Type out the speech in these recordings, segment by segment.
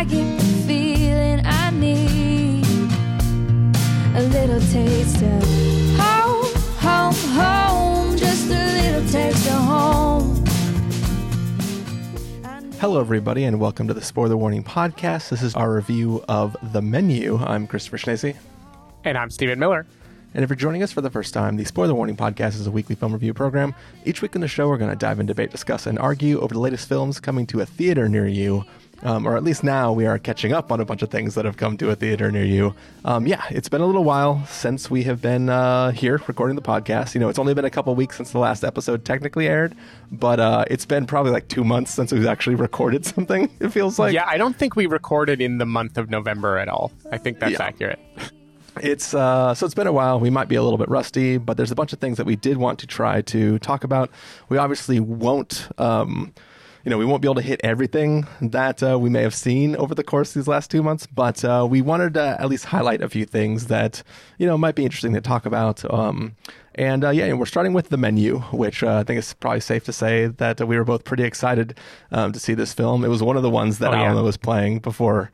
I get the feeling I need a little taste of home, home, home. Just a little taste of home. Hello, everybody, and welcome to the Spoiler Warning Podcast. This is our review of The Menu. I'm Christopher Schnese. And I'm Stephen Miller. And if you're joining us for the first time, the Spoiler Warning Podcast is a weekly film review program. Each week in the show, we're going to dive in, debate, discuss, and argue over the latest films coming to a theater near you. Um, or at least now we are catching up on a bunch of things that have come to a theater near you. Um, yeah, it's been a little while since we have been uh, here recording the podcast. You know, it's only been a couple weeks since the last episode technically aired, but uh, it's been probably like two months since we've actually recorded something. It feels like. Yeah, I don't think we recorded in the month of November at all. I think that's Yeah. accurate. It's uh, so it's been a while. We might be a little bit rusty, but there's a bunch of things that we did want to try to talk about. We obviously won't, um, you know, we won't be able to hit everything that uh, we may have seen over the course of these last two months, but uh, we wanted to at least highlight a few things that you know might be interesting to talk about. Um, and uh, yeah, and we're starting with the menu, which uh, I think it's probably safe to say that uh, we were both pretty excited um, to see this film. It was one of the ones that Oh, yeah. Alamo was playing before.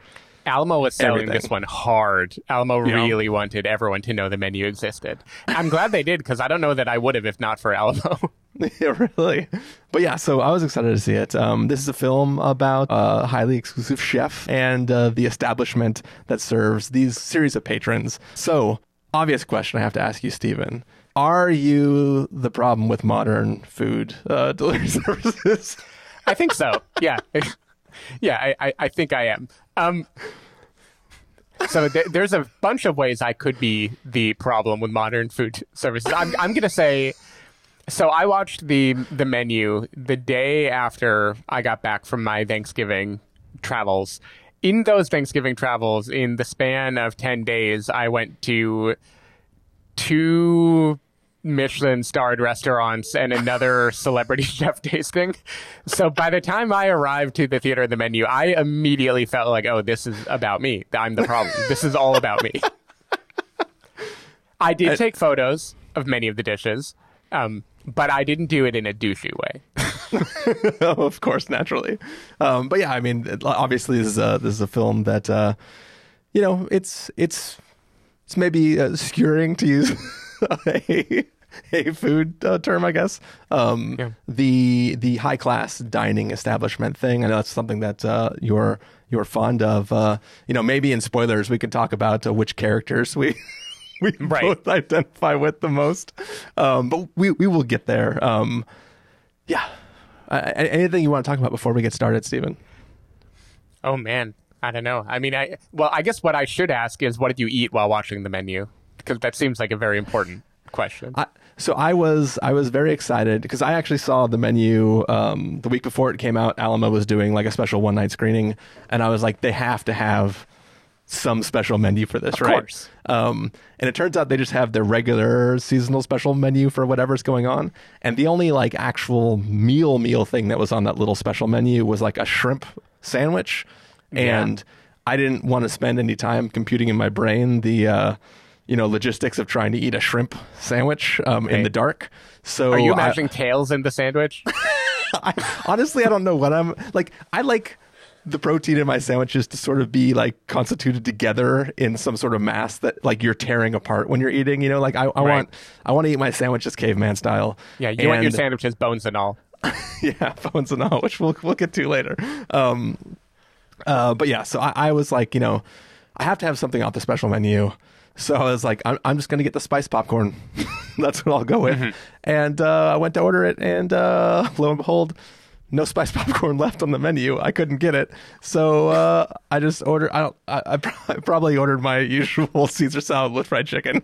Alamo was selling Everything. this one hard. Alamo Yeah. really wanted everyone to know the menu existed. I'm glad they did because I don't know that I would have if not for Alamo. yeah, really. But yeah, so I was excited to see it. Um, this is a film about a highly exclusive chef and uh, the establishment that serves these series of patrons. So, obvious question I have to ask you, Stephen. Are you the problem with modern food uh, delivery services? I think so. Yeah. yeah, I, I, I think I am. Um, so th- there's a bunch of ways I could be the problem with modern food services. I'm, I'm going to say. So I watched the the menu the day after I got back from my Thanksgiving travels. In those Thanksgiving travels, in the span of ten days, I went to two Michelin starred restaurants and another celebrity chef tasting. So by the time I arrived to the theater of the menu, I immediately felt like, oh, this is about me. I'm the problem. this is all about me. I did take photos of many of the dishes, um, but I didn't do it in a douchey way. of course, naturally. Um, but yeah, I mean, it- obviously, this is a, this is a film that, uh, you know, it's it's it's maybe uh, skewering to use a, a food uh, term, I guess. Um, Yeah. The the high class dining establishment thing. I know that's something that uh, you're you're fond of. Uh, you know, maybe in spoilers we can talk about uh, which characters we. We Right. both identify with the most, um, but we we will get there. Um, yeah. Uh, anything you want to talk about before we get started, Stephen? Oh man, I don't know. I mean, I well, I guess what I should ask is, what did you eat while watching the menu? Because that seems like a very important question. I, so I was I was very excited because I actually saw the menu um, the week before it came out. Alamo was doing like a special one night screening, and I was like, they have to have some special menu for this, Of right? course. Um, and it turns out they just have their regular seasonal special menu for whatever's going on. And the only like actual meal meal thing that was on that little special menu was like a shrimp sandwich. Yeah. And I didn't want to spend any time computing in my brain the uh, you know logistics of trying to eat a shrimp sandwich um, in the dark. So Are you I- imagining tails in the sandwich? I, honestly, I don't know what I'm like. I like the protein in my sandwiches to sort of be like constituted together in some sort of mass that like you're tearing apart when you're eating. You know, like I, I Right. want I want to eat my sandwiches caveman style. Yeah, you want your And- sandwiches bones and all. yeah, bones and all, which we'll we'll get to later. Um, uh, but yeah, so I, I was like, you know, I have to have something off the special menu. So I was like, I'm, I'm just going to get the spice popcorn. That's what I'll go with. And uh, I went to order it, and uh, lo and behold, no spice popcorn left on the menu. I couldn't get it, so uh, I just ordered. I don't. I, I pro- I probably ordered my usual Caesar salad with fried chicken.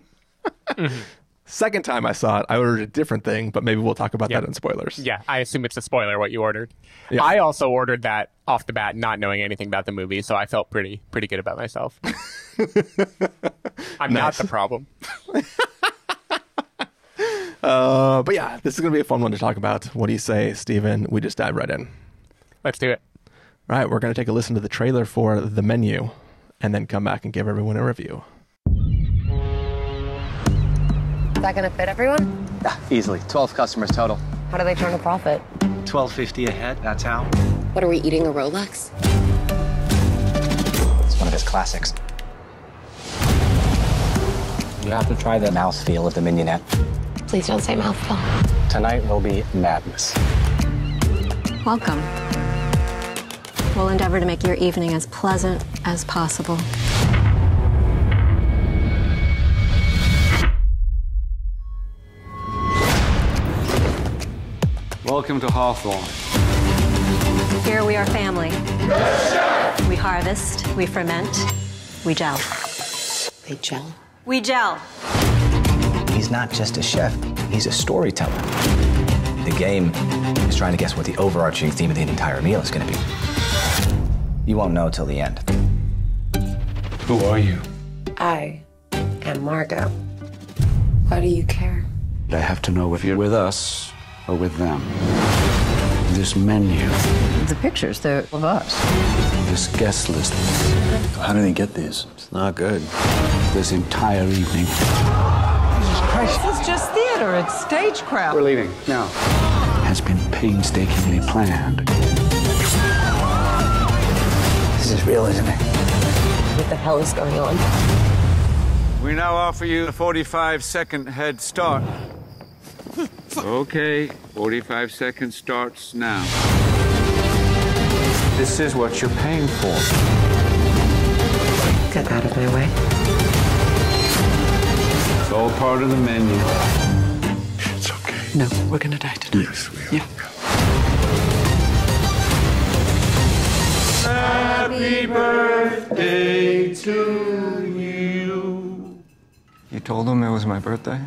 Second time I saw it, I ordered a different thing, but maybe we'll talk about Yeah. that in spoilers. Yeah, I assume it's a spoiler what you ordered. Yeah. I also ordered that off the bat, not knowing anything about the movie, so I felt pretty pretty good about myself. I'm not the problem. Uh, but yeah, this is going to be a fun one to talk about. What do you say, Stephen? We just dive right in. Let's do it. All right, we're going to take a listen to the trailer for The Menu and then come back and give everyone a review. That going to fit everyone? Yeah, easily. 12 customers total. How do they turn a profit? 1250 a head, that's how. What are we eating, a Rolex? It's one of his classics. You have to try the mouthfeel of the mignonette. Please don't say mouthful. Tonight will be madness. Welcome. We'll endeavor to make your evening as pleasant as possible. Welcome to Hawthorn. Here we are family. We harvest, we ferment, we gel. They gel. We gel. He's not just a chef, he's a storyteller. The game is trying to guess what the overarching theme of the entire meal is going to be. You won't know till the end. Who are you? I am Margot. Why do you care? I have to know if you're with us or with them. This menu, The pictures, they're of us. this guest list, How did he get these? it's not good. This entire evening. This is just theater, it's stagecraft. We're leaving now. Has been painstakingly planned. This is real, isn't it? What the hell is going on? We now offer you a 45 second head start. Okay, 45 seconds starts now. This is what you're paying for. Get out of my way. It's all part of the menu. It's okay. No, we're gonna die today. Yes, we are. Yeah. Happy birthday to you. You told him it was my birthday?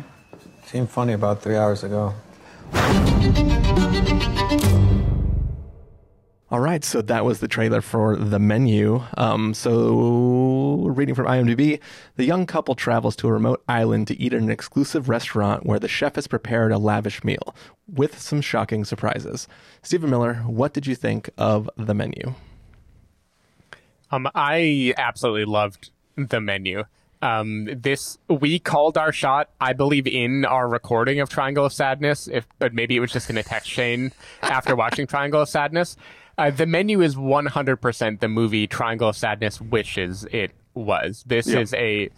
Seemed funny about three hours ago. All right, so that was the trailer for the menu. Um, so, reading from IMDb, the young couple travels to a remote island to eat at an exclusive restaurant where the chef has prepared a lavish meal with some shocking surprises. Stephen Miller, what did you think of the menu? Um, I absolutely loved the menu. Um, this we called our shot, I believe, in our recording of Triangle of Sadness. If, but maybe it was just in a text chain after watching Triangle of Sadness. Uh, the menu is 100% the movie Triangle of Sadness wishes it was. This is a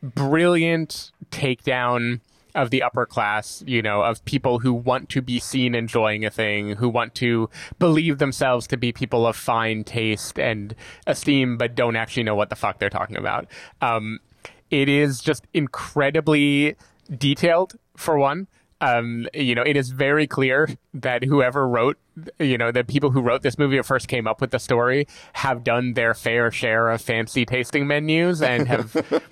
brilliant takedown of the upper class, you know, of people who want to be seen enjoying a thing, who want to believe themselves to be people of fine taste and esteem, but don't actually know what the fuck they're talking about. Um, it is just incredibly detailed, for one. Um, you know, it is very clear that whoever wrote, you know, the people who wrote this movie or first came up with the story have done their fair share of fancy tasting menus and have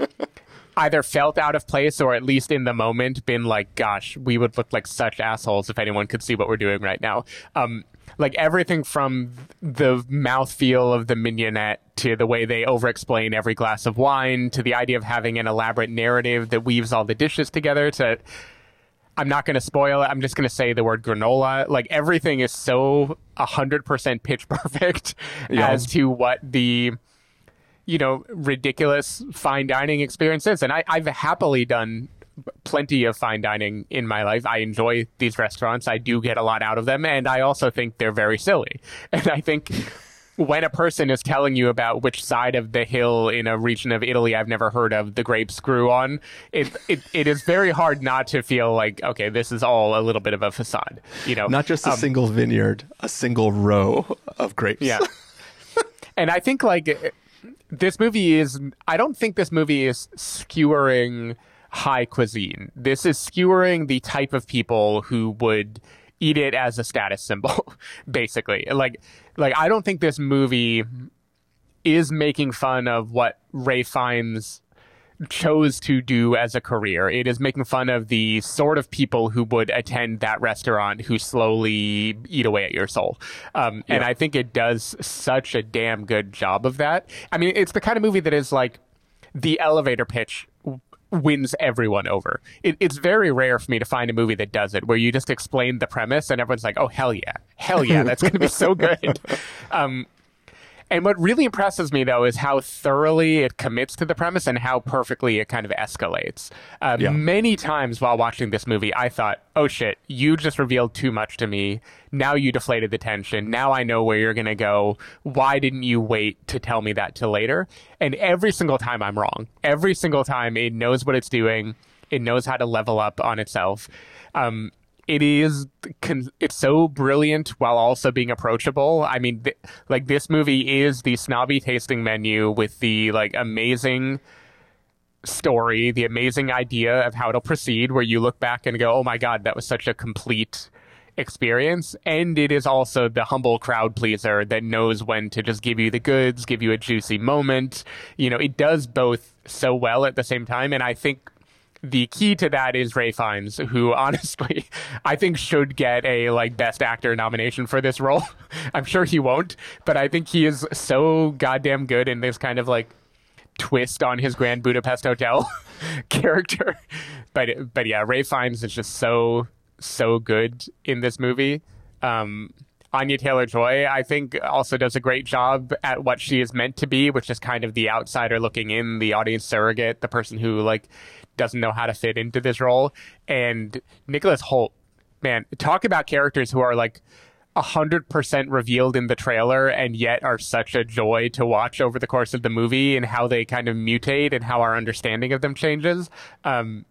either felt out of place or at least in the moment been like, gosh, we would look like such assholes if anyone could see what we're doing right now. Um, like everything from the mouthfeel of the mignonette to the way they over explain every glass of wine to the idea of having an elaborate narrative that weaves all the dishes together to I'm not going to spoil it. I'm just going to say the word granola. Like everything is so 100% pitch perfect Yeah. as to what the you know ridiculous fine dining experience is. And I, I've happily done plenty of fine dining in my life. I enjoy these restaurants. I do get a lot out of them, and I also think they're very silly. And I think when a person is telling you about which side of the hill in a region of Italy I've never heard of the grapes grew on, it it, it is very hard not to feel like okay, this is all a little bit of a facade. You know, Not just a Um, single vineyard, a single row of grapes. yeah. and I think like this movie is I don't think this movie is skewering high cuisine. This is skewering the type of people who would eat it as a status symbol basically. Like like I don't think this movie is making fun of what Rafe Fiennes chose to do as a career. It is making fun of the sort of people who would attend that restaurant who slowly eat away at your soul. Um, and I think it does such a damn good job of that. I mean, it's the kind of movie that is like the elevator pitch wins everyone over. It, it's very rare for me to find a movie that does it, where you just explain the premise and everyone's like, "Oh hell yeah, hell yeah, that's going to be so good." Um, And what really impresses me, though, is how thoroughly it commits to the premise and how perfectly it kind of escalates. Uh, Yeah. Many times while watching this movie, I thought, oh shit, you just revealed too much to me. Now you deflated the tension. Now I know where you're going to go. Why didn't you wait to tell me that till later? And every single time I'm wrong. Every single time it knows what it's doing, it knows how to level up on itself. Um, it is it's so brilliant while also being approachable. I mean, th- like this movie is the snobby tasting menu with the like amazing story, the amazing idea of how it'll proceed, where you look back and go, "Oh my god, that was such a complete." experience and it is also the humble crowd pleaser that knows when to just give you the goods give you a juicy moment you know it does both so well at the same time and i think the key to that is Rafe Fiennes, who honestly I think should get a like best actor nomination for this role. I'm sure he won't, but I think he is so goddamn good in this kind of like twist on his Grand Budapest Hotel character. But but yeah, Rafe Fiennes is just so so good in this movie. Um, Anya Taylor Joy, I think, also does a great job at what she is meant to be, which is kind of the outsider looking in, the audience surrogate, the person who like doesn't know how to fit into this role. And Nicholas Hoult, man, talk about characters who are like hundred percent revealed in the trailer and yet are such a joy to watch over the course of the movie and how they kind of mutate and how our understanding of them changes. Um,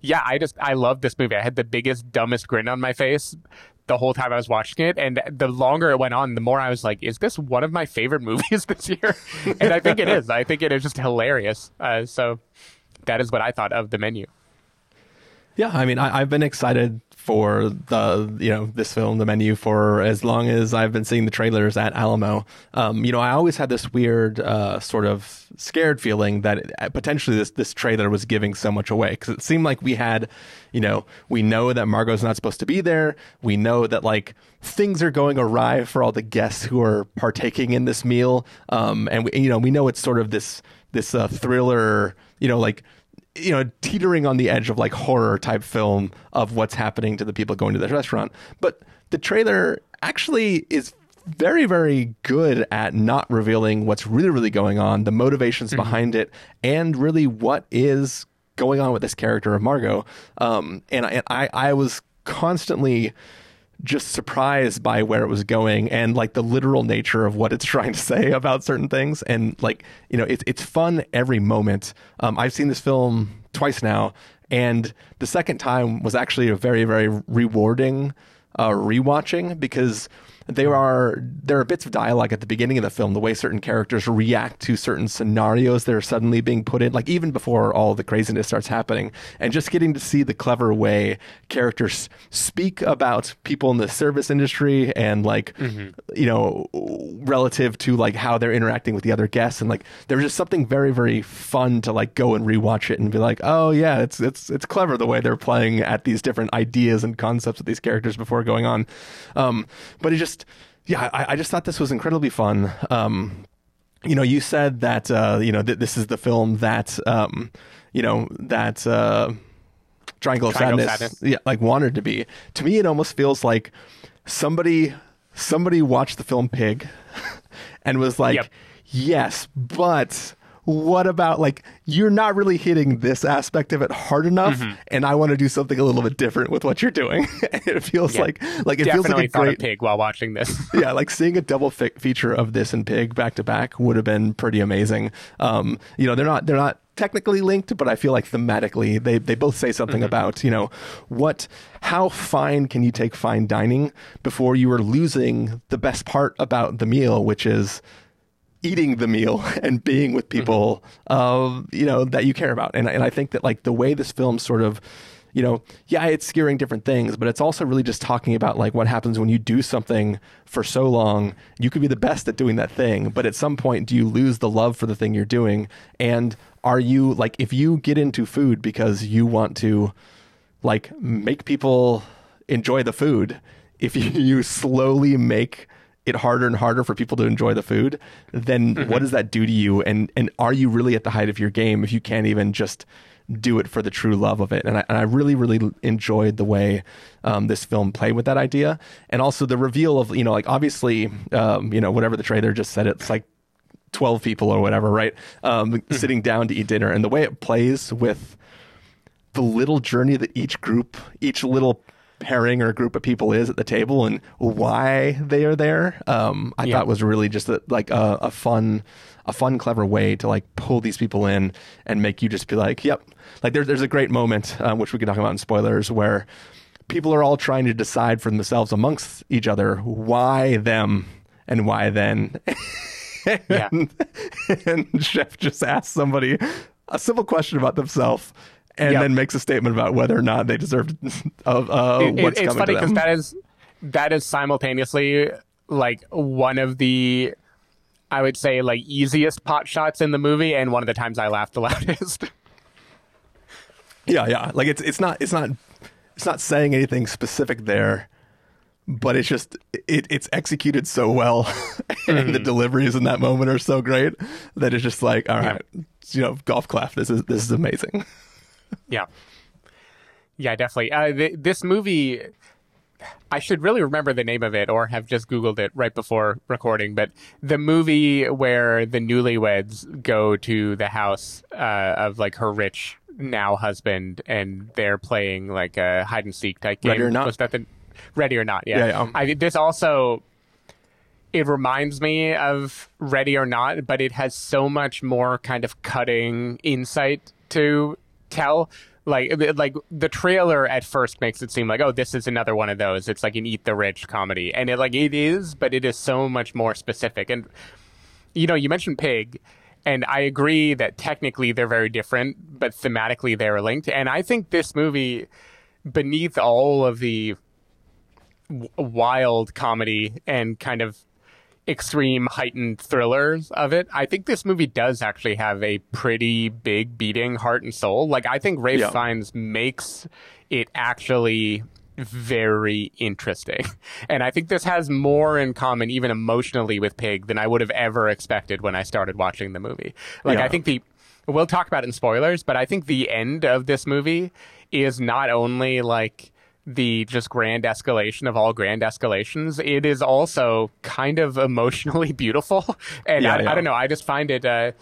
yeah, I just I love this movie. I had the biggest dumbest grin on my face the whole time I was watching it, and the longer it went on, the more I was like, "Is this one of my favorite movies this year?" and I think it is. I think it is just hilarious. Uh, so that is what I thought of the menu. Yeah, I mean, I, I've been excited for the you know this film, the menu, for as long as I've been seeing the trailers at Alamo. Um, you know, I always had this weird uh, sort of scared feeling that it, potentially this this trailer was giving so much away because it seemed like we had, you know, we know that Margot's not supposed to be there. We know that like things are going awry for all the guests who are partaking in this meal, um, and we, you know we know it's sort of this this uh, thriller, you know, like you know, teetering on the edge of like horror type film of what's happening to the people going to the restaurant. But the trailer actually is very, very good at not revealing what's really, really going on, the motivations Mm-hmm. behind it, and really what is going on with this character of Margot. Um, and I, I, I was constantly just surprised by where it was going and like the literal nature of what it's trying to say about certain things. And like you know it's it's fun every moment. Um, i've seen this film twice now and the second time was actually a very very rewarding uh, rewatching because there are there are bits of dialogue at the beginning of the film the way certain characters react to certain scenarios that are suddenly being put in like even before all the craziness starts happening and just getting to see the clever way characters speak about people in the service industry and like you know relative to like how they're interacting with the other guests and like there's just something very very fun to like go and rewatch it and be like oh yeah it's it's it's clever the way they're playing at these different ideas and concepts of these characters before going on. Um but it just yeah I, I just thought this was incredibly fun um you know you said that uh you know th- this is the film that um you know that uh Triangle of Triangle of Sadness, Sadness. yeah, like wanted to be. To me, it almost feels like somebody somebody watched the film Pig and was like, Yep. "Yes, but what about like you're not really hitting this aspect of it hard enough, Mm-hmm. and I want to do something a little bit different with what you're doing." it feels Yeah. like like it feels like a great pig while watching this. yeah, like seeing a double fi- feature of this and Pig back to back would have been pretty amazing. Um, you know, they're not they're not technically linked, but I feel like thematically they they both say something about you know what how fine can you take fine dining before you are losing the best part about the meal, which is eating the meal and being with people uh, you know that you care about. And, and i think that like the way this film sort of you know yeah it's skewering different things but it's also really just talking about like what happens when you do something for so long. You could be the best at doing that thing but at some point do you lose the love for the thing you're doing? And are you like if you get into food because you want to like make people enjoy the food if you, you slowly make it harder and harder for people to enjoy the food then what does that do to you and and are you really at the height of your game if you can't even just do it for the true love of it. And I, and I really, really enjoyed the way um, this film played with that idea. And also the reveal of, you know, like obviously, um, you know, whatever the trailer just said, it's like 12 people or whatever, right? Um, Mm-hmm. sitting down to eat dinner. And the way it plays with the little journey that each group, each little pairing or group of people is at the table and why they are there, um, I Yeah. thought was really just a, like a, a fun, a fun, clever way to like pull these people in and make you just be like, yep. Like there's there's a great moment um, which we can talk about in spoilers where people are all trying to decide for themselves amongst each other why them and why then. Yeah. and Chef just asks somebody a simple question about themselves and Yep. then makes a statement about whether or not they deserve of uh, It- it- what's it's coming funny because that is that is simultaneously like one of the I would say like easiest pot shots in the movie and one of the times I laughed the loudest. yeah, yeah. Like it's it's not it's not it's not saying anything specific there, but it's just it it's executed so well, and the deliveries in that moment are so great that it's just like, all right, you know, golf clap. This is this is amazing. yeah. Yeah, definitely. Uh, th- this movie, I should really remember the name of it or have just Googled it right before recording. But the movie where the newlyweds go to the house uh, of like her rich now husband and they're playing like a hide and seek type game. Ready or Not? Was that the Ready or Not? Yeah. Yeah, yeah. I, this also it reminds me of Ready or Not, but it has so much more kind of cutting insight to tell. Like, like the trailer at first makes it seem like, oh, this is another one of those. It's like an Eat the Rich comedy, and it like it is, but it is so much more specific. And you know, you mentioned Pig, and I agree that technically they're very different, but thematically they're linked. And I think this movie, beneath all of the w- wild comedy and kind of extreme heightened thrillers of it, I think this movie does actually have a pretty big beating heart and soul. Like I think Rafe Yeah. Fiennes makes it actually very interesting. And I think this has more in common even emotionally with Pig than I would have ever expected when I started watching the movie. Like Yeah. I think the we'll talk about it in spoilers, but I think the end of this movie is not only like the just grand escalation of all grand escalations, it is also kind of emotionally beautiful. And Yeah, I, yeah. I don't know, I just find it uh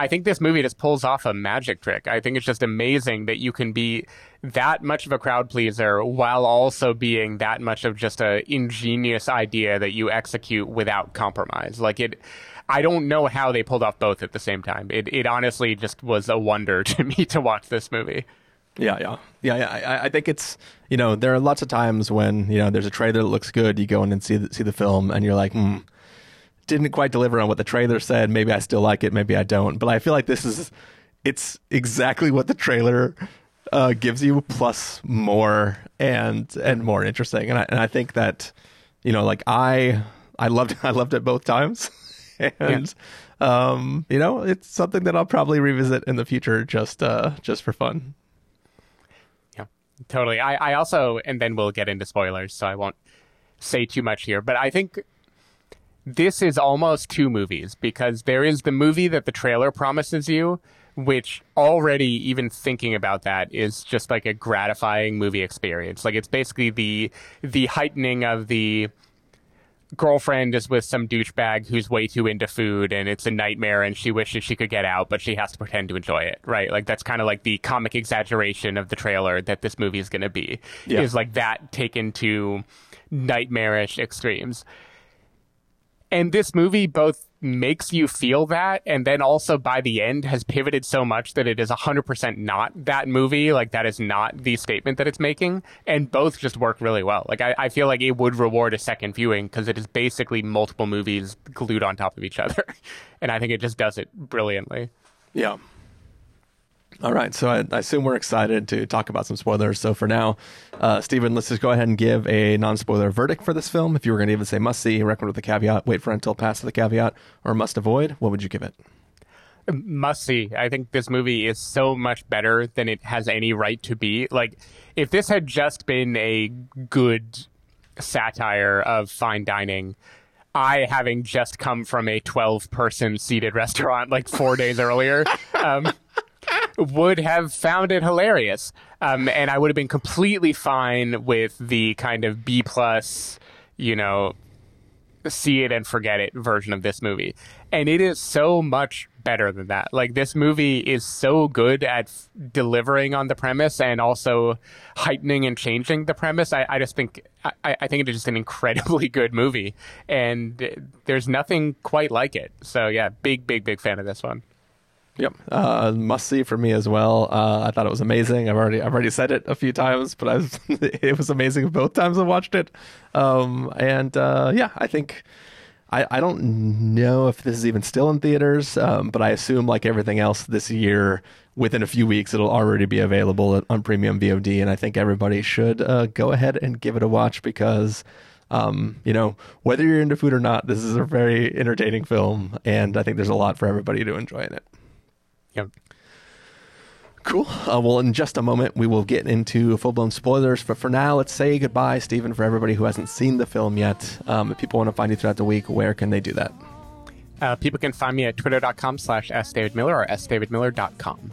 I think this movie just pulls off a magic trick. I think it's just amazing that you can be that much of a crowd pleaser while also being that much of just a ingenious idea that you execute without compromise. Like it I don't know how they pulled off both at the same time. It it honestly just was a wonder to me to watch this movie. Yeah, yeah, yeah. yeah. I, I think it's you know there are lots of times when you know there's a trailer that looks good, you go in and see the, see the film, and you're like, hmm, didn't quite deliver on what the trailer said. Maybe I still like it, maybe I don't. But I feel like this is it's exactly what the trailer uh, gives you, plus more and and more interesting. And I and I think that you know like I I loved I loved it both times, and um you know it's something that I'll probably revisit in the future just uh just for fun. Totally. I, I also, and then we'll get into spoilers, so I won't say too much here, but I think this is almost two movies because there is the movie that the trailer promises you, which already, even thinking about that, is just like a gratifying movie experience. Like it's basically the the heightening of the girlfriend is with some douchebag who's way too into food and it's a nightmare and she wishes she could get out but she has to pretend to enjoy it right like that's kind of like the comic exaggeration of the trailer that this movie is going to be Yeah. is like that taken to nightmarish extremes and this movie both makes you feel that and then also by the end has pivoted so much that it is 100% not that movie like that is not the statement that it's making and both just work really well like i, I feel like it would reward a second viewing because it is basically multiple movies glued on top of each other and i think it just does it brilliantly Yeah. All right, so I, I assume we're excited to talk about some spoilers. So for now, uh, Stephen, let's just go ahead and give a non-spoiler verdict for this film. If you were going to even say must see, recommend with the caveat, wait for until past the caveat, or must avoid, what would you give it? must see. I think this movie is so much better than it has any right to be. Like, if this had just been a good satire of fine dining, I, having just come from a 12 person seated restaurant like four days earlier, um, would have found it hilarious, um, and I would have been completely fine with the kind of B plus, you know, see it and forget it version of this movie. And it is so much better than that. Like this movie is so good at f- delivering on the premise and also heightening and changing the premise. I, I just think I, I think it is just an incredibly good movie, and there's nothing quite like it. So yeah, big big big fan of this one. Yep, uh, must see for me as well. Uh, I thought it was amazing. I've already I've already said it a few times, but was, it was amazing both times I watched it. Um, and uh, yeah, I think I I don't know if this is even still in theaters, um, but I assume like everything else this year, within a few weeks it'll already be available on premium VOD, and I think everybody should uh, go ahead and give it a watch because. Um, you know, whether you're into food or not, this is a very entertaining film, and I think there's a lot for everybody to enjoy in it. Yep. Cool. Uh, well, in just a moment, we will get into full blown spoilers. But for now, let's say goodbye, Stephen, for everybody who hasn't seen the film yet. Um, if people want to find you throughout the week, where can they do that? Uh, people can find me at twitter.com slash sdavidmiller or sdavidmiller.com.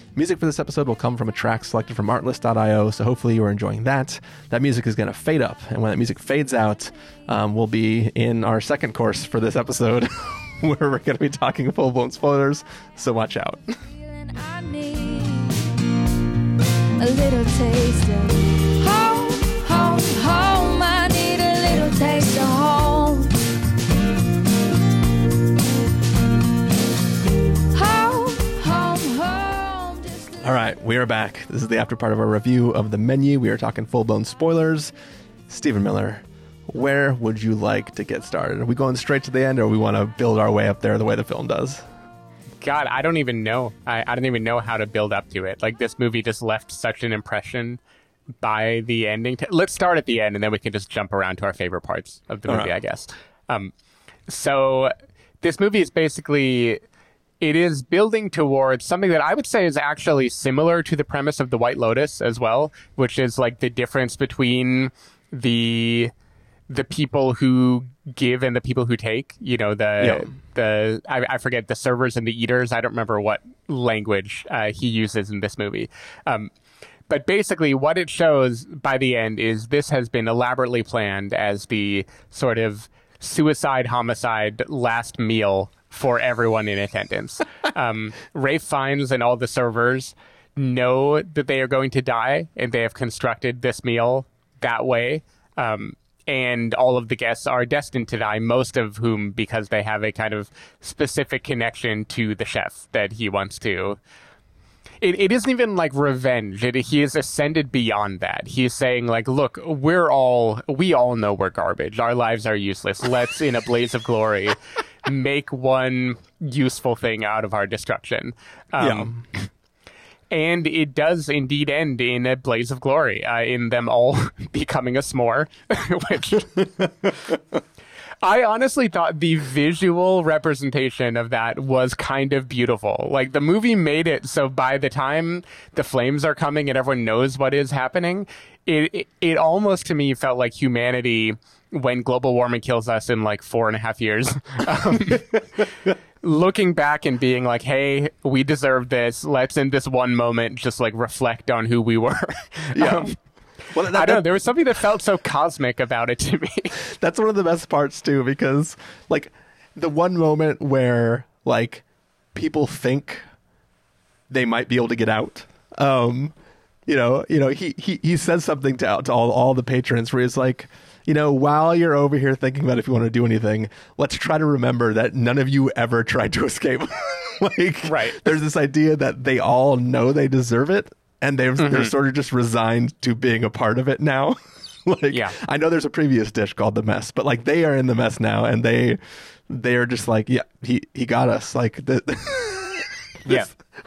Music for this episode will come from a track selected from artlist.io, so hopefully you are enjoying that. That music is going to fade up, and when that music fades out, um, we'll be in our second course for this episode, where we're going to be talking full blown spoilers, so watch out. All right, we are back. This is the after part of our review of the menu. We are talking full blown spoilers. Stephen Miller, where would you like to get started? Are we going straight to the end, or we want to build our way up there the way the film does? God, I don't even know. I, I don't even know how to build up to it. Like this movie just left such an impression by the ending. T- Let's start at the end, and then we can just jump around to our favorite parts of the movie, right. I guess. Um, so this movie is basically it is building towards something that I would say is actually similar to the premise of the White Lotus as well, which is like the difference between the the people who give and the people who take. You know, the the I, I forget the servers and the eaters. I don't remember what language uh, he uses in this movie. Um, but basically, what it shows by the end is this has been elaborately planned as the sort of suicide homicide last meal for everyone in attendance. um, Rafe Fiennes and all the servers know that they are going to die, and they have constructed this meal that way. Um, and all of the guests are destined to die, most of whom because they have a kind of specific connection to the chef that he wants to it, it isn't even like revenge. It, he has ascended beyond that. He is saying like, look, we're all, we all know we're garbage. Our lives are useless. Let's, in a blaze of glory, make one useful thing out of our destruction. Um, And it does indeed end in a blaze of glory, uh, in them all becoming a s'more, which I honestly thought the visual representation of that was kind of beautiful. Like the movie made it so by the time the flames are coming and everyone knows what is happening, it it, it almost to me felt like humanity when global warming kills us in like four and a half years. Um, looking back and being like, "Hey, we deserve this. Let's in this one moment just like reflect on who we were." Yeah. Um, Well, I don't know. There was something that felt so cosmic about it to me. that's one of the best parts too because like the one moment where like people think they might be able to get out um you know you know he he, he says something to, to all all the patrons where he's like you know while you're over here thinking about if you want to do anything let's try to remember that none of you ever tried to escape like Right. there's this idea that they all know they deserve it and they're, they're mm-hmm. sort of just resigned to being a part of it now like Yeah. I know there's a previous dish called the mess, but like they are in the mess now, and they they're just like, yeah, he he got us. Like the, Yeah.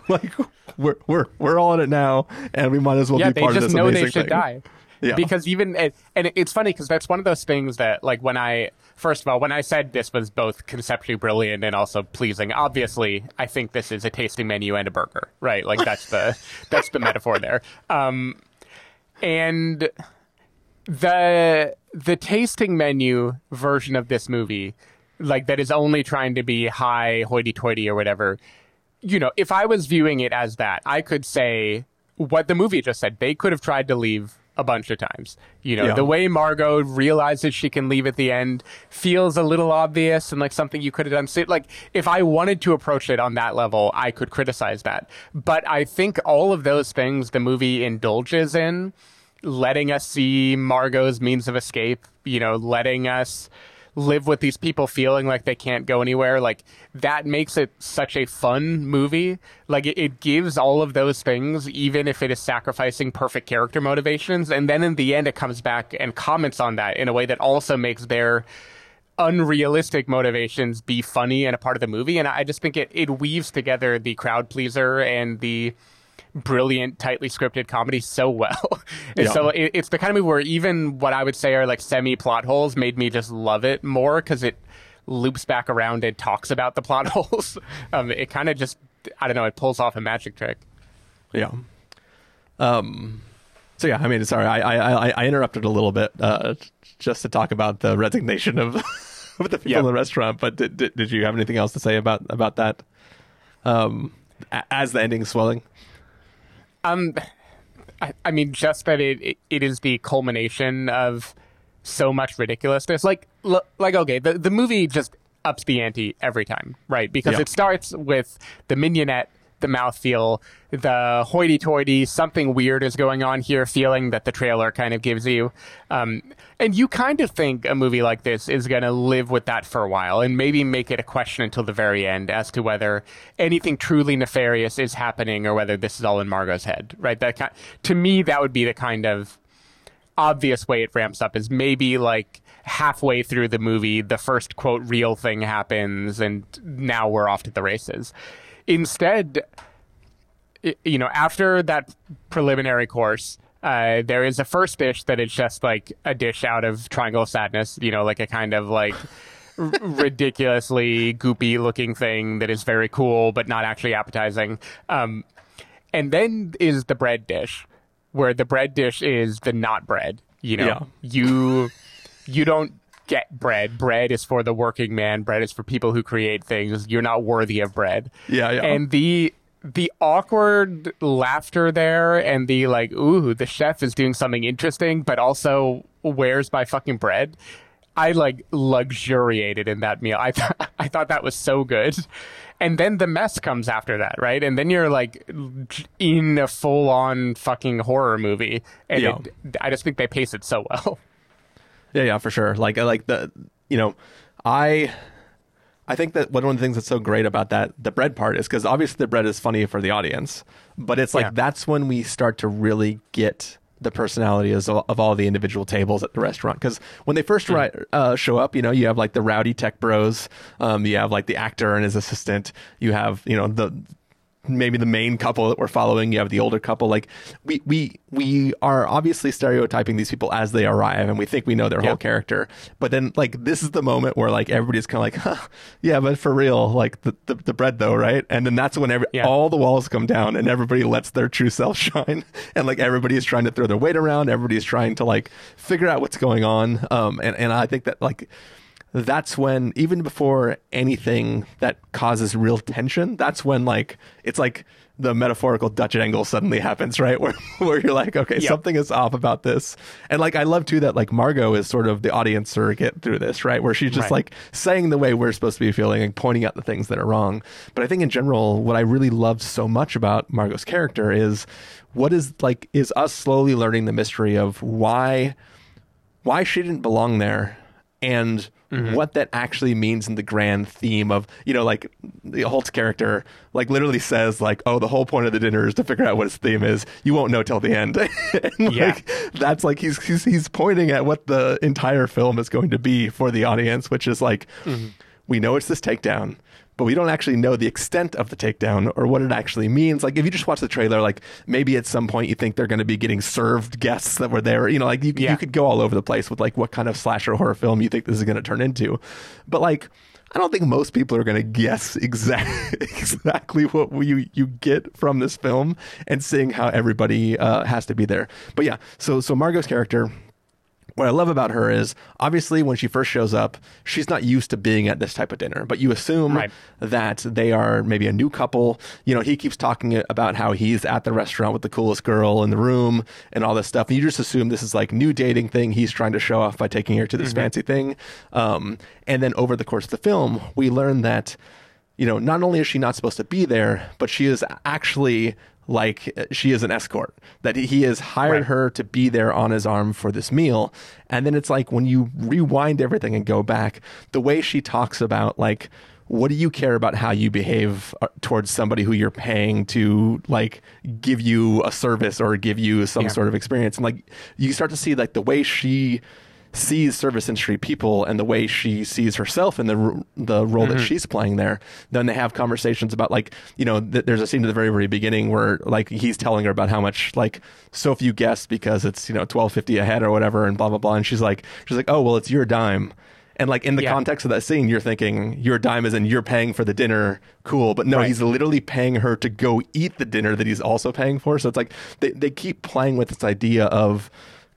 like we're we're we're all in it now, and we might as well yeah, be they part of just know they should thing. die. Yeah. Because even and, and it's funny because that's one of those things that like when I first of all when I said this was both conceptually brilliant and also pleasing. Obviously, I think this is a tasting menu and a burger, right? Like that's the that's the metaphor there. Um, and the the tasting menu version of this movie, like that is only trying to be high hoity-toity or whatever. You know, if I was viewing it as that, I could say what the movie just said. They could have tried to leave a bunch of times. You know, Yeah. the way Margot realizes she can leave at the end feels a little obvious and like something you could have done. So, like, if I wanted to approach it on that level, I could criticize that. But I think all of those things the movie indulges in, letting us see Margot's means of escape, you know, letting us live with these people feeling like they can't go anywhere like that makes it such a fun movie. Like it, it gives all of those things even if it is sacrificing perfect character motivations. And then in the end it comes back and comments on that in a way that also makes their unrealistic motivations be funny and a part of the movie. And i just think it, it weaves together the crowd pleaser and the brilliant, tightly scripted comedy so well. and Yeah. so it, it's the kind of movie where even what I would say are like semi plot holes made me just love it more because it loops back around and talks about the plot holes. um, it kind of just, I don't know, it pulls off a magic trick. Yeah. Um. So yeah, I mean, sorry, I I, I- interrupted a little bit uh, just to talk about the resignation of of the people Yeah. in the restaurant. But did, did did you have anything else to say about about that? Um, as the ending is swelling. Um, I, I mean, just that it, it it is the culmination of so much ridiculousness. Like, l- like okay, the the movie just ups the ante every time, right? Because Yeah. it starts with the mignonette, the mouthfeel, the hoity-toity, something weird is going on here, feeling that the trailer kind of gives you, um, and you kind of think a movie like this is going to live with that for a while, and maybe make it a question until the very end as to whether anything truly nefarious is happening or whether this is all in Margot's head, right? That kind, to me, that would be the kind of obvious way it ramps up is maybe like halfway through the movie, the first quote real thing happens, and now we're off to the races. Instead, you know, after that preliminary course, uh, there is a first dish that is just like a dish out of Triangle of Sadness, you know, like a kind of like r- ridiculously goopy looking thing that is very cool but not actually appetizing. Um, and then is the bread dish, where the bread dish is the not bread. You know, Yeah. you you don't get bread. Bread is for the working man. Bread is for people who create things. You're not worthy of bread. Yeah, yeah. And the the awkward laughter there and the like, ooh, the chef is doing something interesting, but also where's my fucking bread? I like luxuriated in that meal. I th- I thought that was so good. And then the mess comes after that, right? And then you're like in a full on fucking horror movie. And Yeah. it, I just think they pace it so well. Yeah, yeah, for sure. Like, like the, you know, I, I think that one of the things that's so great about that the bread part is because obviously the bread is funny for the audience, but it's like Yeah. that's when we start to really get the personalities of, of all the individual tables at the restaurant. Because when they first ri- uh, show up, you know, you have like the rowdy tech bros, um, you have like the actor and his assistant, you have you know the maybe the main couple that we're following you have the older couple like we we we are obviously stereotyping these people as they arrive and we think we know their Yeah. whole character but then like this is the moment where like everybody's kind of like huh, yeah but for real like the, the the bread though right and then that's when every, Yeah. all the walls come down and everybody lets their true self shine and like everybody is trying to throw their weight around everybody's trying to like figure out what's going on um and and I think that like that's when even before anything that causes real tension that's when like it's like the metaphorical dutch angle suddenly happens right where where you're like okay Yeah. something is off about this and like i love too that like margot is sort of the audience surrogate through this right where she's just Right. like saying the way we're supposed to be feeling and pointing out the things that are wrong but i think in general what i really loved so much about margot's character is what is like is us slowly learning the mystery of why why she didn't belong there and mm-hmm. what that actually means in the grand theme of you know like the Hoult's character like literally says like oh the whole point of the dinner is to figure out what his theme is. You won't know till the end. Yeah. like that's like he's, he's he's pointing at what the entire film is going to be for the audience which is like mm-hmm. we know it's this takedown but we don't actually know the extent of the takedown or what it actually means. Like if you just watch the trailer, like maybe at some point you think they're going to be getting served guests that were there. You know, like you, Yeah. you could go all over the place with like what kind of slasher horror film you think this is going to turn into. But like, I don't think most people are going to guess exact, exactly what you you get from this film and seeing how everybody uh, has to be there. But yeah, so so Margot's character what I love about her is obviously when she first shows up, she's not used to being at this type of dinner, but you assume Right. that they are maybe a new couple. You know, he keeps talking about how he's at the restaurant with the coolest girl in the room and all this stuff. And you just assume this is like new dating thing he's trying to show off by taking her to this fancy thing. Um, and then over the course of the film, we learn that you know, not only is she not supposed to be there, but she is actually like she is an escort. That he has hired Right. her to be there on his arm for this meal. And then it's like when you rewind everything and go back, the way she talks about like what do you care about how you behave uh, towards somebody who you're paying to like give you a service or give you some Yeah. sort of experience and like you start to see like the way she sees service industry people and the way she sees herself in the the role that mm-hmm. she's playing there. Then they have conversations about like you know th- there's a scene at the very very beginning where like he's telling her about how much like so few guests because it's you know twelve fifty a head or whatever and blah blah blah and she's like she's like oh well it's your dime. And like in the Yeah. context of that scene, you're thinking your dime is in you're paying for the dinner, cool. But no, Right. he's literally paying her to go eat the dinner that he's also paying for. So it's like they, they keep playing with this idea of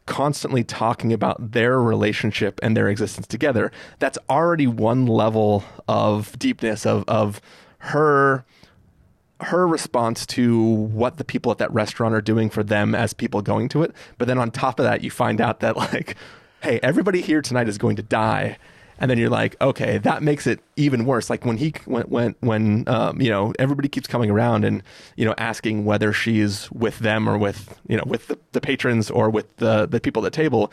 constantly talking about their relationship and their existence together. That's already one level of deepness of of her her response to what the people at that restaurant are doing for them as people going to it. But then on top of that, you find out that like, hey, everybody here tonight is going to die. And then you're like, okay, that makes it even worse. Like when he when when when um, you know everybody keeps coming around and you know asking whether she's with them or with you know with the, the patrons or with the the people at the table,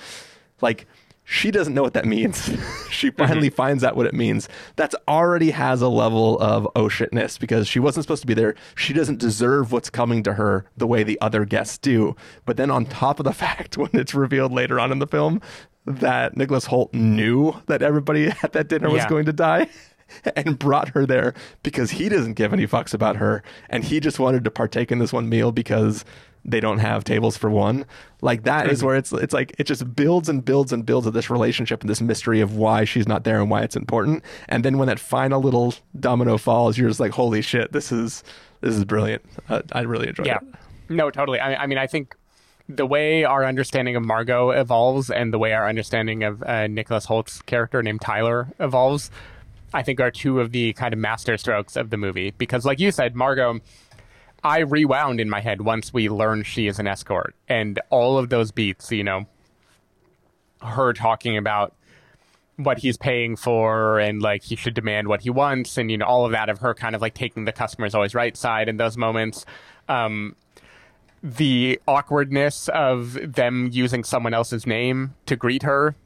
like she doesn't know what that means. she finally finds out what it means. That's already has a level of oh shitness because she wasn't supposed to be there. She doesn't deserve what's coming to her the way the other guests do. But then on top of the fact, when it's revealed later on in the film that Nicholas Hoult knew that everybody at that dinner was going to die. And brought her there because he doesn't give any fucks about her, and he just wanted to partake in this one meal because they don't have tables for one. Like that is where it's it's like it just builds and builds and builds of this relationship and this mystery of why she's not there and why it's important. And then when that final little domino falls, you're just like, holy shit, this is this is brilliant. Uh, I really enjoyed Yeah. it. No, totally. I, I mean, I think the way our understanding of Margot evolves and the way our understanding of uh, Nicholas Hoult's character named Tyler evolves, I think are two of the kind of master strokes of the movie. Because, like you said, Margot, I rewound in my head once we learned she is an escort, and all of those beats, you know, her talking about what he's paying for and like he should demand what he wants and you know all of that of her kind of like taking the customer's always right side in those moments um the awkwardness of them using someone else's name to greet her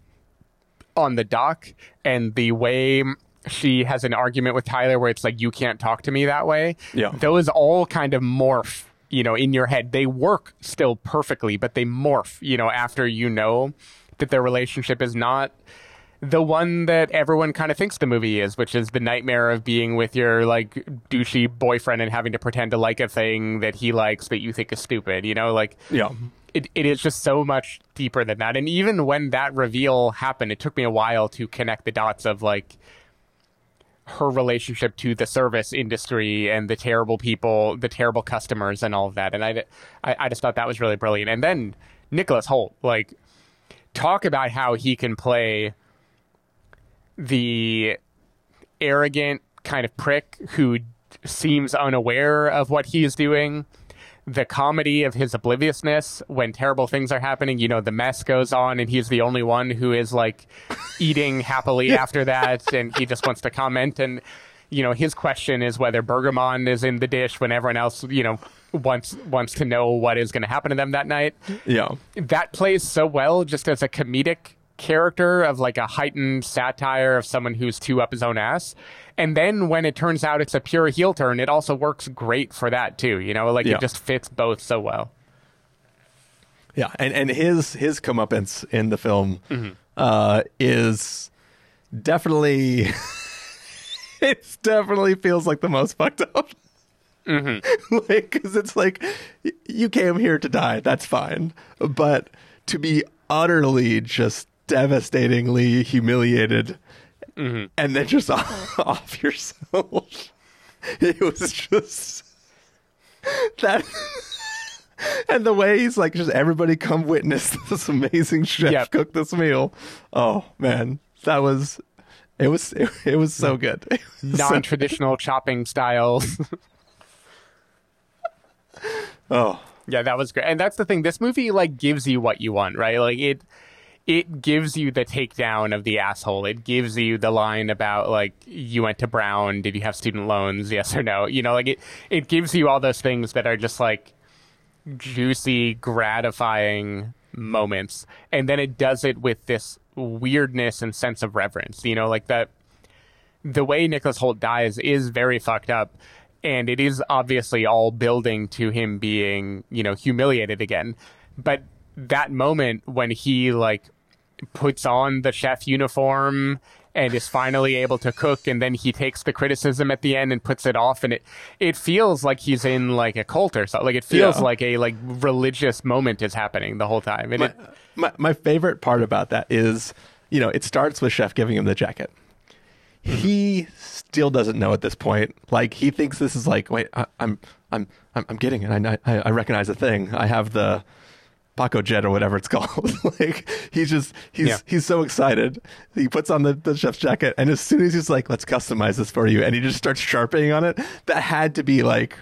on the dock and the way she has an argument with Tyler where it's like you can't talk to me that way. Yeah. Those all kind of morph, you know, in your head. They work still perfectly, but they morph, you know, after you know that their relationship is not the one that everyone kind of thinks the movie is, which is the nightmare of being with your like douchey boyfriend and having to pretend to like a thing that he likes that you think is stupid, you know, like Yeah. it, it is just so much deeper than that. And even when that reveal happened, it took me a while to connect the dots of like her relationship to the service industry and the terrible people, the terrible customers, and all of that. And I, I, I just thought that was really brilliant. And then Nicholas Hoult, like, talk about how he can play the arrogant kind of prick who seems unaware of what he is doing. The comedy of his obliviousness when terrible things are happening. You know, the mess goes on, and he's the only one who is like eating happily after that, and he just wants to comment. And you know, his question is whether Bergamot is in the dish when everyone else, you know, wants wants to know what is going to happen to them that night Yeah. that plays so well just as a comedic character of like a heightened satire of someone who's too up his own ass. And then when it turns out it's a pure heel turn, it also works great for that too. You know, like Yeah. it just fits both so well. Yeah, and and his his comeuppance in the film Mm-hmm. uh, is definitely it definitely feels like the most fucked up. Mm-hmm. like, because it's like you came here to die. That's fine, but to be utterly just devastatingly humiliated Mm-hmm. and then just off, off yourself. It was just that. And the way he's like, just everybody come witness this amazing chef Yep. cook this meal. Oh man, that was, it was, it, it was so good. Was Non-traditional chopping styles. oh, Yeah, that was great. And that's the thing. This movie like gives you what you want, right? Like it it gives you the takedown of the asshole. It gives you the line about like you went to Brown, did you have student loans? Yes or no? You know, like it it gives you all those things that are just like juicy, gratifying moments. And then it does it with this weirdness and sense of reverence. You know, like that the way Nicholas Hoult dies is very fucked up. And it is obviously all building to him being, you know, humiliated again. But that moment when he like puts on the chef uniform and is finally able to cook and then he takes the criticism at the end and puts it off and it it feels like he's in like a cult or something like it feels Yeah. like a like religious moment is happening the whole time and my, it, my my favorite part about that is, you know, it starts with Chef giving him the jacket. Mm-hmm. He still doesn't know at this point. Like he thinks this is like, wait, I, I'm I'm I'm I'm getting it. I I, I recognize the thing. I have the Pacojet or whatever it's called. like he's just he's Yeah. he's so excited. He puts on the, the chef's jacket and as soon as he's like, let's customize this for you, and he just starts sharpening on it, that had to be like,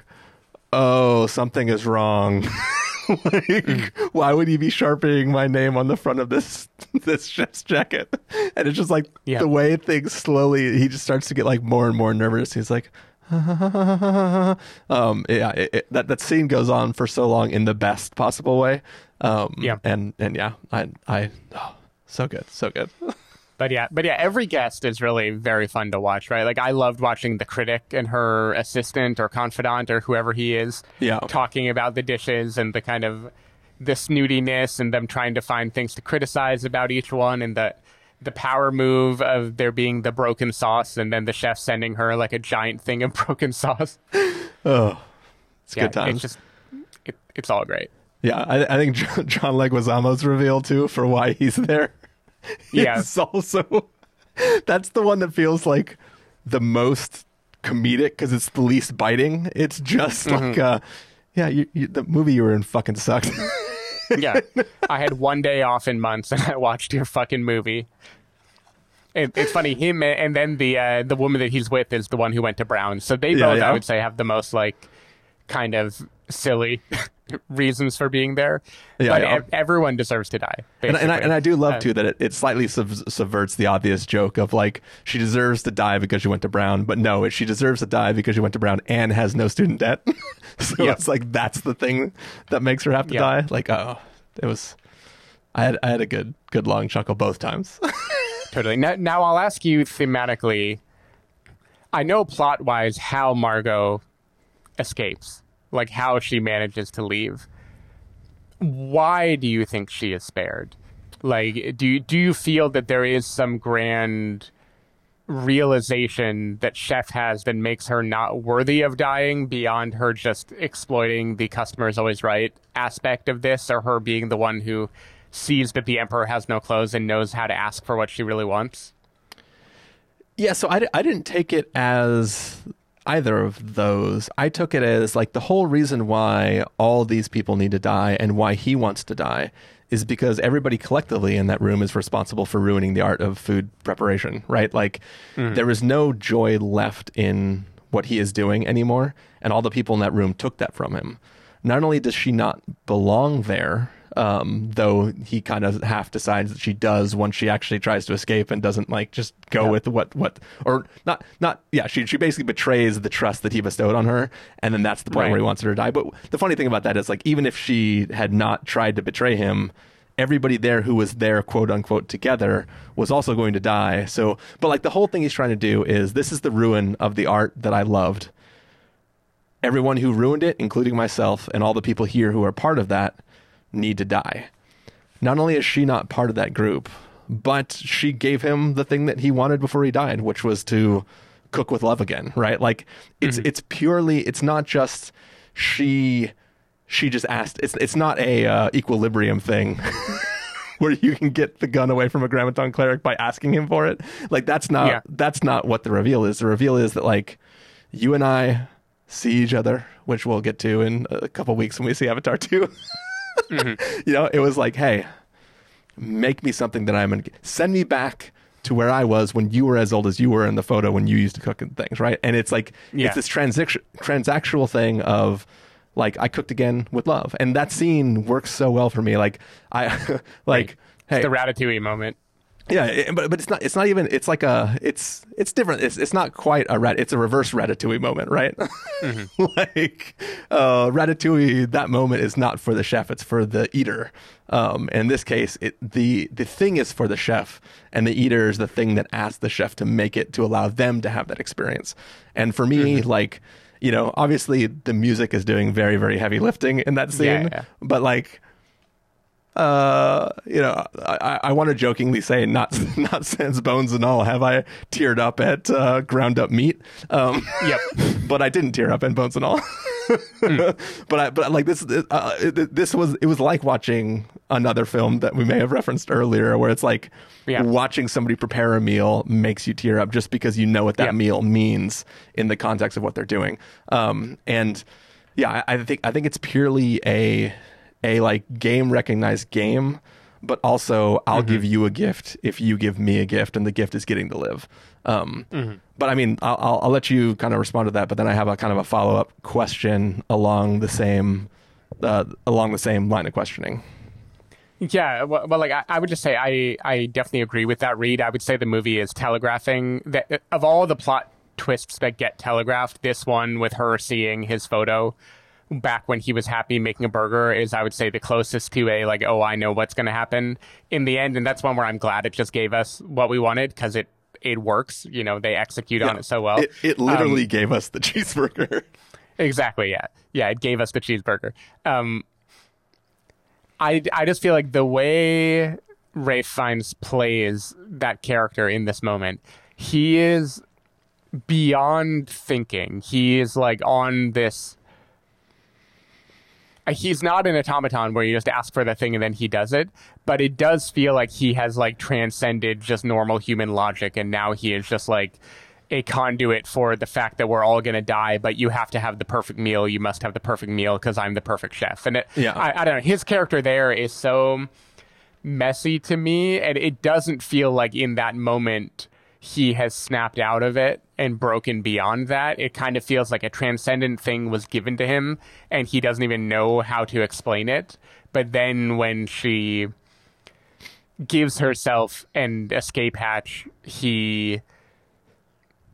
oh, something is wrong. like, why would he be sharpening my name on the front of this this chef's jacket? And it's just like Yeah. the way things slowly, he just starts to get like more and more nervous. He's like, um, yeah, it, it, that that scene goes on for so long in the best possible way. Um, Yeah. and and yeah, I I, oh, so good, so good. But yeah, but yeah, every guest is really very fun to watch, right? Like I loved watching the critic and her assistant or confidant or whoever he is, Yeah. talking about the dishes and the kind of the snootiness and them trying to find things to criticize about each one and the the power move of there being the broken sauce and then the chef sending her like a giant thing of broken sauce. Oh, it's yeah, good times. It's just it, it's all great. Yeah, I, I think John, Leguizamo's reveal too for why he's there. Yeah. It's also that's the one that feels like the most comedic because it's the least biting. It's just Mm-hmm. like, uh, yeah, you, you, the movie you were in fucking sucked. yeah. I had one day off in months and I watched your fucking movie. It, it's funny him and then the uh, the woman that he's with is the one who went to Brown. So they Yeah, both, yeah. I would say, have the most like kind of silly reasons for being there. Yeah, but yeah. everyone deserves to die. and, and I and I do love Uh, too that it, it slightly sub- subverts the obvious joke of like she deserves to die because she went to Brown, but no, it, she deserves to die because she went to Brown and has no student debt. so Yeah. it's like that's the thing that makes her have to Yeah. die. Like oh, it was. I had I had a good good long chuckle both times. Totally. Now, now I'll ask you thematically. I know plot wise how Margot escapes, like how she manages to leave. Why do you think she is spared? Like, do you, do you feel that there is some grand realization that Chef has that makes her not worthy of dying beyond her just exploiting the customer is always right aspect of this, or her being the one who sees that the emperor has no clothes and knows how to ask for what she really wants? Yeah, so I, I didn't take it as either of those. I took it as like the whole reason why all these people need to die and why he wants to die is because everybody collectively in that room is responsible for ruining the art of food preparation, right? Like mm-hmm. there is no joy left in what he is doing anymore, and all the people in that room took that from him. Not only does she not belong there, um, though he kind of half decides that she does once she actually tries to escape and doesn't like just go with what what or not not yeah she she basically betrays the trust that he bestowed on her and then that's the point Right. where he wants her to die. But the funny thing about that is like even if she had not tried to betray him, everybody there who was there quote unquote together was also going to die. So but like the whole thing he's trying to do is this is the ruin of the art that I loved. Everyone who ruined it, including myself and all the people here who are part of that, need to die. Not only is she not part of that group, but she gave him the thing that he wanted before he died, which was to cook with love again, right? Like it's it's purely it's not just she she just asked it's it's not a uh, equilibrium thing. Where you can get the gun away from a grammaton cleric by asking him for it, like that's not Yeah. that's not what the reveal is. The reveal is that like you and I see each other, which we'll get to in a couple weeks when we see Avatar 2. Mm-hmm. You know, it was like, hey, make me something that I'm going to send me back to where I was when you were as old as you were in the photo when you used to cook and things, right? And it's like, Yeah. it's this transaction, transactional thing of, like I cooked again with love, and that scene works so well for me. Like I, like hey, the Ratatouille moment. Yeah, it- but but it's not it's not even it's like a it's it's different. It's it's not quite a rat. It's a reverse Ratatouille moment, right? like uh, Ratatouille, that moment is not for the chef. It's for the eater. Um, in this case, it the the thing is for the chef, and the eater is the thing that asks the chef to make it to allow them to have that experience. And for me, like you know, obviously the music is doing very very heavy lifting in that scene, Yeah, yeah. but like uh, you know, I, I want to jokingly say, not not sans bones and all, have I teared up at uh, ground up meat? Um, Yep. but I didn't tear up in bones and all. But I, but like this, uh, it- this was it was like watching another film that we may have referenced earlier, where it's like Yeah. watching somebody prepare a meal makes you tear up just because you know what that Yeah. meal means in the context of what they're doing. Um, and yeah, I, I think I think it's purely a a like game recognized game, but also I'll Mm-hmm. give you a gift if you give me a gift, and the gift is getting to live. Um, Mm-hmm. But I mean, I'll, I'll, I'll let you kind of respond to that. But then I have a kind of a follow up question along the same uh, along the same line of questioning. Yeah, well, well like I, I would just say I, I definitely agree with that read. I would say the movie is telegraphing that of all the plot twists that get telegraphed, this one with her seeing his photo back when he was happy making a burger is I would say the closest to a like oh I know what's going to happen in the end, and that's one where I'm glad it just gave us what we wanted because it it works. You know, they execute on it so well. It, it literally Um, gave us the cheeseburger. Exactly. Yeah. Yeah. It gave us the cheeseburger. Um, I, I just feel like the way Rafe Fiennes plays that character in this moment, he is beyond thinking. He is like on this. He's not an automaton where you just ask for the thing and then he does it, but it does feel like he has like transcended just normal human logic and now he is just like a conduit for the fact that we're all going to die, but you have to have the perfect meal. You must have the perfect meal because I'm the perfect chef. And it, Yeah. I, I don't know. His character there is so messy to me, and it doesn't feel like in that moment he has snapped out of it and broken beyond that. It kind of feels like a transcendent thing was given to him, and he doesn't even know how to explain it. But then when she gives herself an escape hatch, he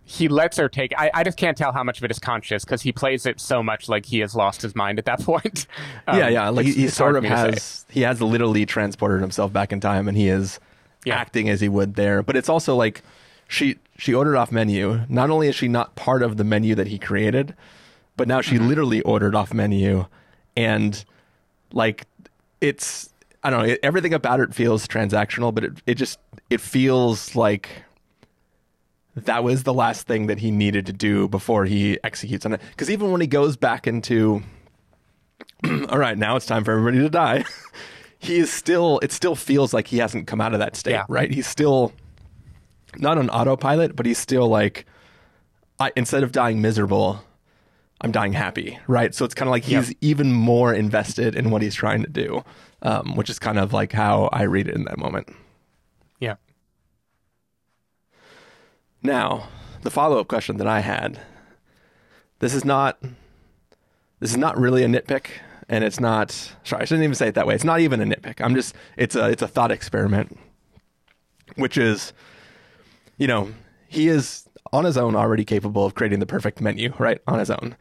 he lets her take I, I just can't tell how much of it is conscious because he plays it so much like he has lost his mind at that point Um, yeah, yeah. Like he, he sort of for me to say. has he has literally transported himself back in time, and he is Yeah. acting as he would there. But it's also like she she ordered off menu. Not only is she not part of the menu that he created, but now Mm-hmm. she literally ordered off menu, and like it's I don't know. It, everything about it feels transactional, but it it just it feels like that was the last thing that he needed to do before he executes on it. Because even when he goes back into all right, now it's time for everybody to die. he is still, it still feels like he hasn't come out of that state, Yeah. right? He's still not on autopilot, but he's still like, I, instead of dying miserable, I'm dying happy, right? So it's kind of like he's Yep. even more invested in what he's trying to do, um, which is kind of like how I read it in that moment. yeah Now, the follow up question that I had this is not this is not really a nitpick and it's not sorry, I shouldn't even say it that way. It's not even a nitpick. I'm just it's a it's a thought experiment. Which is you know, he is on his own already capable of creating the perfect menu, right? On his own.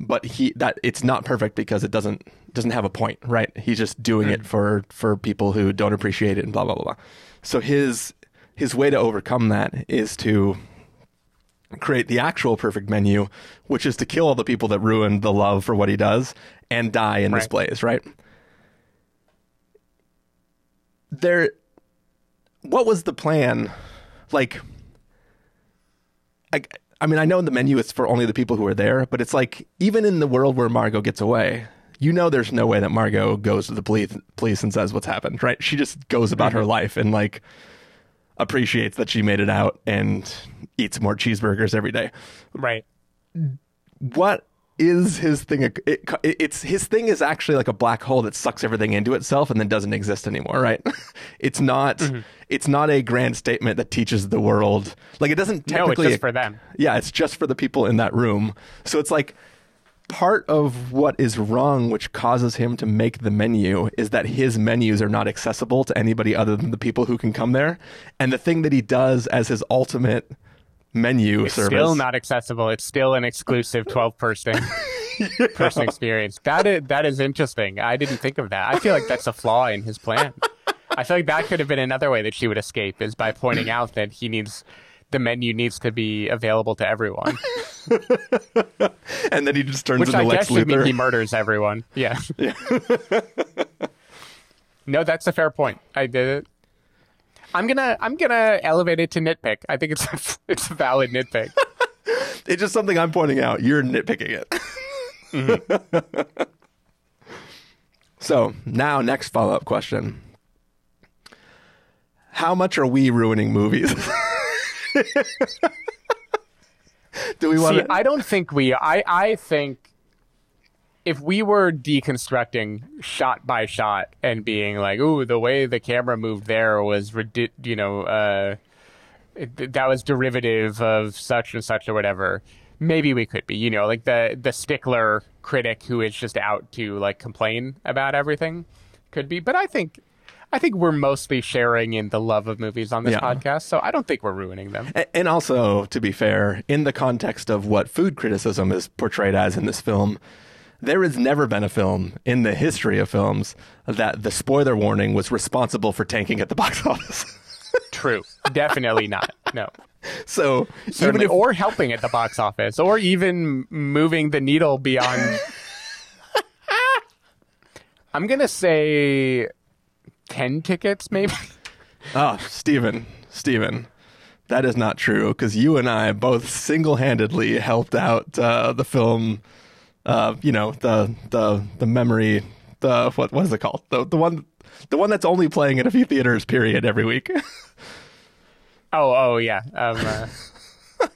But he that it's not perfect because it doesn't doesn't have a point, right? He's just doing it hmm. for for people who don't appreciate it and blah blah blah. blah. So his his way to overcome that is to create the actual perfect menu, which is to kill all the people that ruined the love for what he does and die in Right. displays, right? There what was the plan? Like I, I mean, I know the menu is for only the people who are there, but it's like even in the world where Margot gets away, you know, there's no way that Margot goes to the police, police and says what's happened, right? She just goes about her mm-hmm. life and like appreciates that she made it out and eats more cheeseburgers every day. Right. What is his thing? It, it, it's his thing is actually like a black hole that sucks everything into itself and then doesn't exist anymore, right? it's not. Mm-hmm. It's not a grand statement that teaches the world. Like it doesn't technically. No, it's just for them. Yeah, it's just for the people in that room. So it's like part of what is wrong, which causes him to make the menu, is that his menus are not accessible to anybody other than the people who can come there. And the thing that he does as his ultimate menu It's service. still not accessible. It's still an exclusive 12 person person experience. That is, that is interesting. I didn't think of that. I feel like that's a flaw in his plan. I feel like that could have been another way that she would escape is by pointing out that he needs the menu needs to be available to everyone. and then he just turns Which into I Lex guess would mean Luthor. he murders everyone. Yeah. no, that's a fair point. I did it. I'm gonna I'm gonna elevate it to nitpick. I think it's it's a valid nitpick. it's just something I'm pointing out. You're nitpicking it. Mm-hmm. so now, next follow up question: How much are we ruining movies? Do we want See. I don't think we. I I think if we were deconstructing shot by shot and being like, "Ooh, the way the camera moved there was, you know, uh, it, that was derivative of such and such or whatever." Maybe we could be, you know, like the the stickler critic who is just out to like complain about everything could be. But I think. I think we're mostly sharing in the love of movies on this Yeah. podcast, so I don't think we're ruining them. And also, to be fair, in the context of what food criticism is portrayed as in this film, there has never been a film in the history of films that the spoiler warning was responsible for tanking at the box office. True. Definitely not. No. so, Certainly, if, or helping at the box office, or even moving the needle beyond. I'm gonna say ten tickets, maybe. oh, Stephen, Stephen, that is not true because you and I both single handedly helped out uh, the film. Uh, you know the the the memory the what what is it called the the one the one that's only playing at a few theaters period every week. Oh, oh yeah. Um, uh,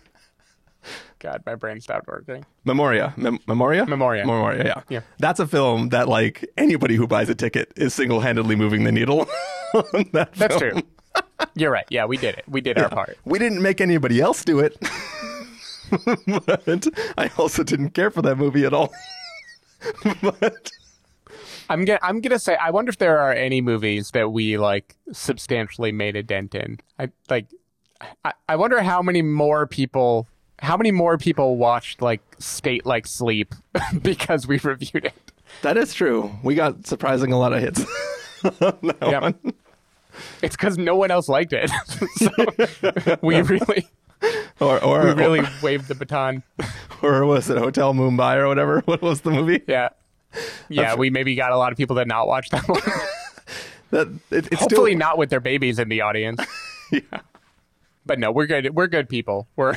God, my brain stopped working. Memoria, Mem- Memoria, Memoria. Memoria. Yeah, Yeah. That's a film that like anybody who buys a ticket is single handedly moving the needle. that That's film. true. You're right. Yeah, we did it. We did our part. We didn't make anybody else do it, but I also didn't care for that movie at all. but I'm gonna I'm gonna say I wonder if there are any movies that we like substantially made a dent in. I like I, I wonder how many more people how many more people watched like State Like Sleep because we reviewed it. that is true. We got surprising a lot of hits. on one. It's because no one else liked it. so we really Or or, we really waved the baton. or was it Hotel Mumbai or whatever? What was the movie? Yeah. Yeah, we maybe got a lot of people that not watch that one. That it, it's Hopefully still, not with their babies in the audience. Yeah. But no, we're good. We're good people. We're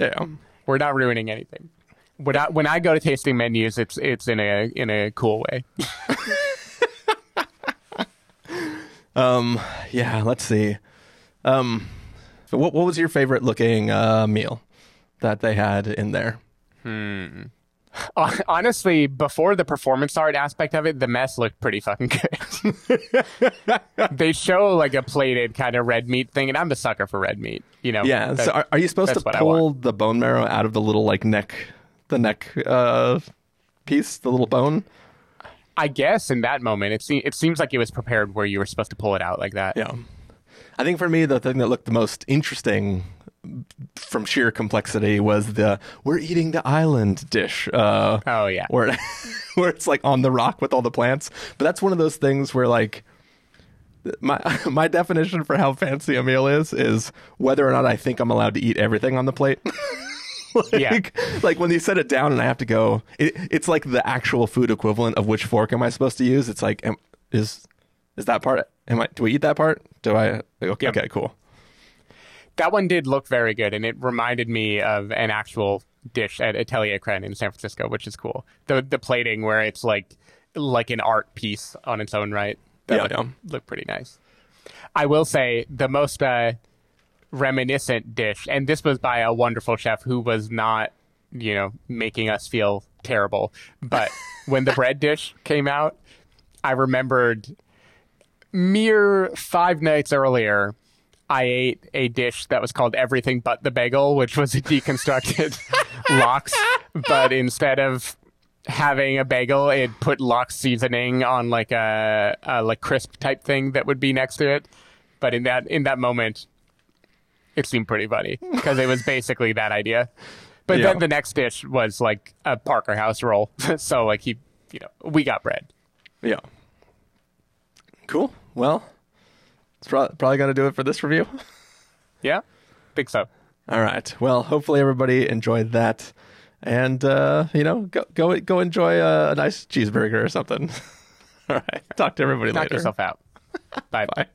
Yeah. we're not ruining anything. When I when I go to tasting menus, it's it's in a in a cool way. Um. Yeah. Let's see. Um. So what what was your favorite looking uh, meal that they had in there? Hon- Honestly, before the performance art aspect of it, the mess looked pretty fucking good. they show like a plated kind of red meat thing, and I'm a sucker for red meat. You know. Yeah. That- so are, are you supposed to pull the bone marrow out of the little like neck, the neck uh piece, the little bone? I guess in that moment, it se- it seems like it was prepared where you were supposed to pull it out like that. Yeah. I think for me, the thing that looked the most interesting from sheer complexity was the we're eating the island dish. Uh, Oh yeah. where, where it's like on the rock with all the plants. But that's one of those things where like my my definition for how fancy a meal is is whether or not I think I'm allowed to eat everything on the plate. like, Yeah. like when you set it down and I have to go, it, it's like the actual food equivalent of which fork am I supposed to use? It's like, am, is is that part? Am I? Do we eat that part? Do I? Okay, Yep. okay, cool. That one did look very good, and it reminded me of an actual dish at Atelier Crenn in San Francisco, which is cool. The the plating where it's like like an art piece on its own right. That Yeah, looked, yeah. looked pretty nice. I will say the most uh, reminiscent dish, and this was by a wonderful chef who was not, you know, making us feel terrible. But when the bread dish came out, I remembered mere five nights earlier, I ate a dish that was called Everything But the Bagel, which was a deconstructed lox. But instead of having a bagel, it put lox seasoning on like a, a like crisp type thing that would be next to it. But in that in that moment, it seemed pretty funny because it was basically that idea. But Yeah. then the next dish was like a Parker House roll. so like he, you know, we got bread. Yeah. Cool. Well, it's pro- probably going to do it for this review. Yeah, think so. All right. Well, hopefully everybody enjoyed that, and uh, you know, go go go enjoy a, a nice cheeseburger or something. All right. Talk to everybody Knock later. yourself out. Bye. Bye.